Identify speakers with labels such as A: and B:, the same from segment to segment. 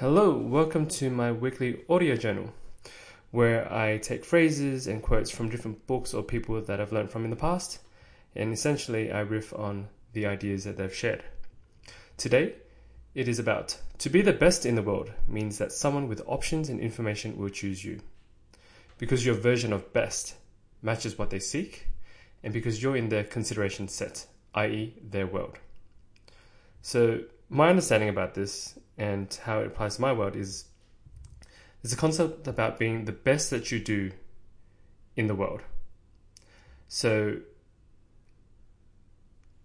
A: Hello, welcome to my weekly audio journal where I take phrases and quotes from different books or people that I've learned from in the past and essentially I riff on the ideas that they've shared. Today, it is about to be the best in the world means that someone with options and information will choose you. Because your version of best matches what they seek and because you're in their consideration set, i.e., their world. So, my understanding about this and how it applies to my world is there's a concept about being the best that you do in the world. So,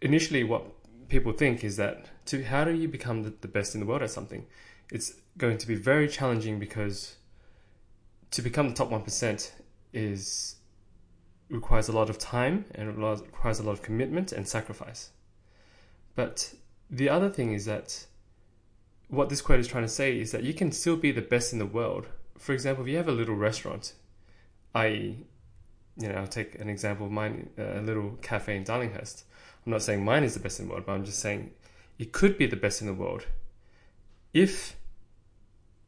A: initially, what people think is that to how do you become the, the best in the world at something? It's going to be very challenging because to become the top 1% is requires a lot of time and requires a lot of commitment and sacrifice. But the other thing is that what this quote is trying to say is that you can still be the best in the world. For example, if you have a little restaurant, i.e., you know, I'll take an example of mine, uh, a little cafe in Darlinghurst. I'm not saying mine is the best in the world, but I'm just saying it could be the best in the world if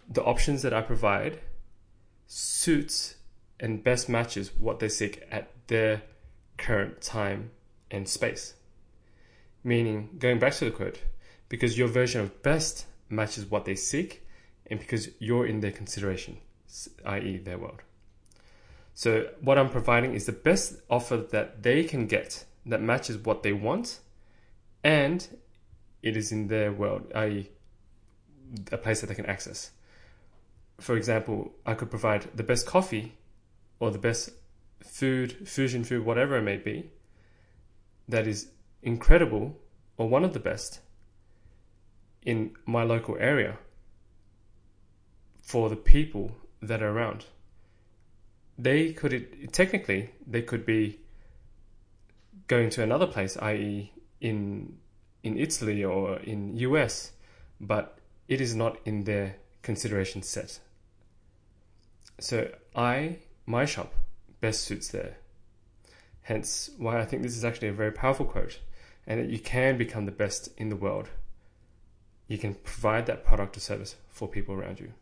A: the options that I provide suits and best matches what they seek at their current time and space. Meaning, going back to the quote, because your version of best matches what they seek, and because you're in their consideration, i.e., their world. So, what I'm providing is the best offer that they can get that matches what they want, and it is in their world, i.e., a place that they can access. For example, I could provide the best coffee or the best food, fusion food, whatever it may be, that is incredible or one of the best in my local area for the people that are around. They could technically they could be going to another place, i.e., in in Italy or in US, but it is not in their consideration set. So I my shop best suits there. Hence why I think this is actually a very powerful quote and that you can become the best in the world. You can provide that product or service for people around you.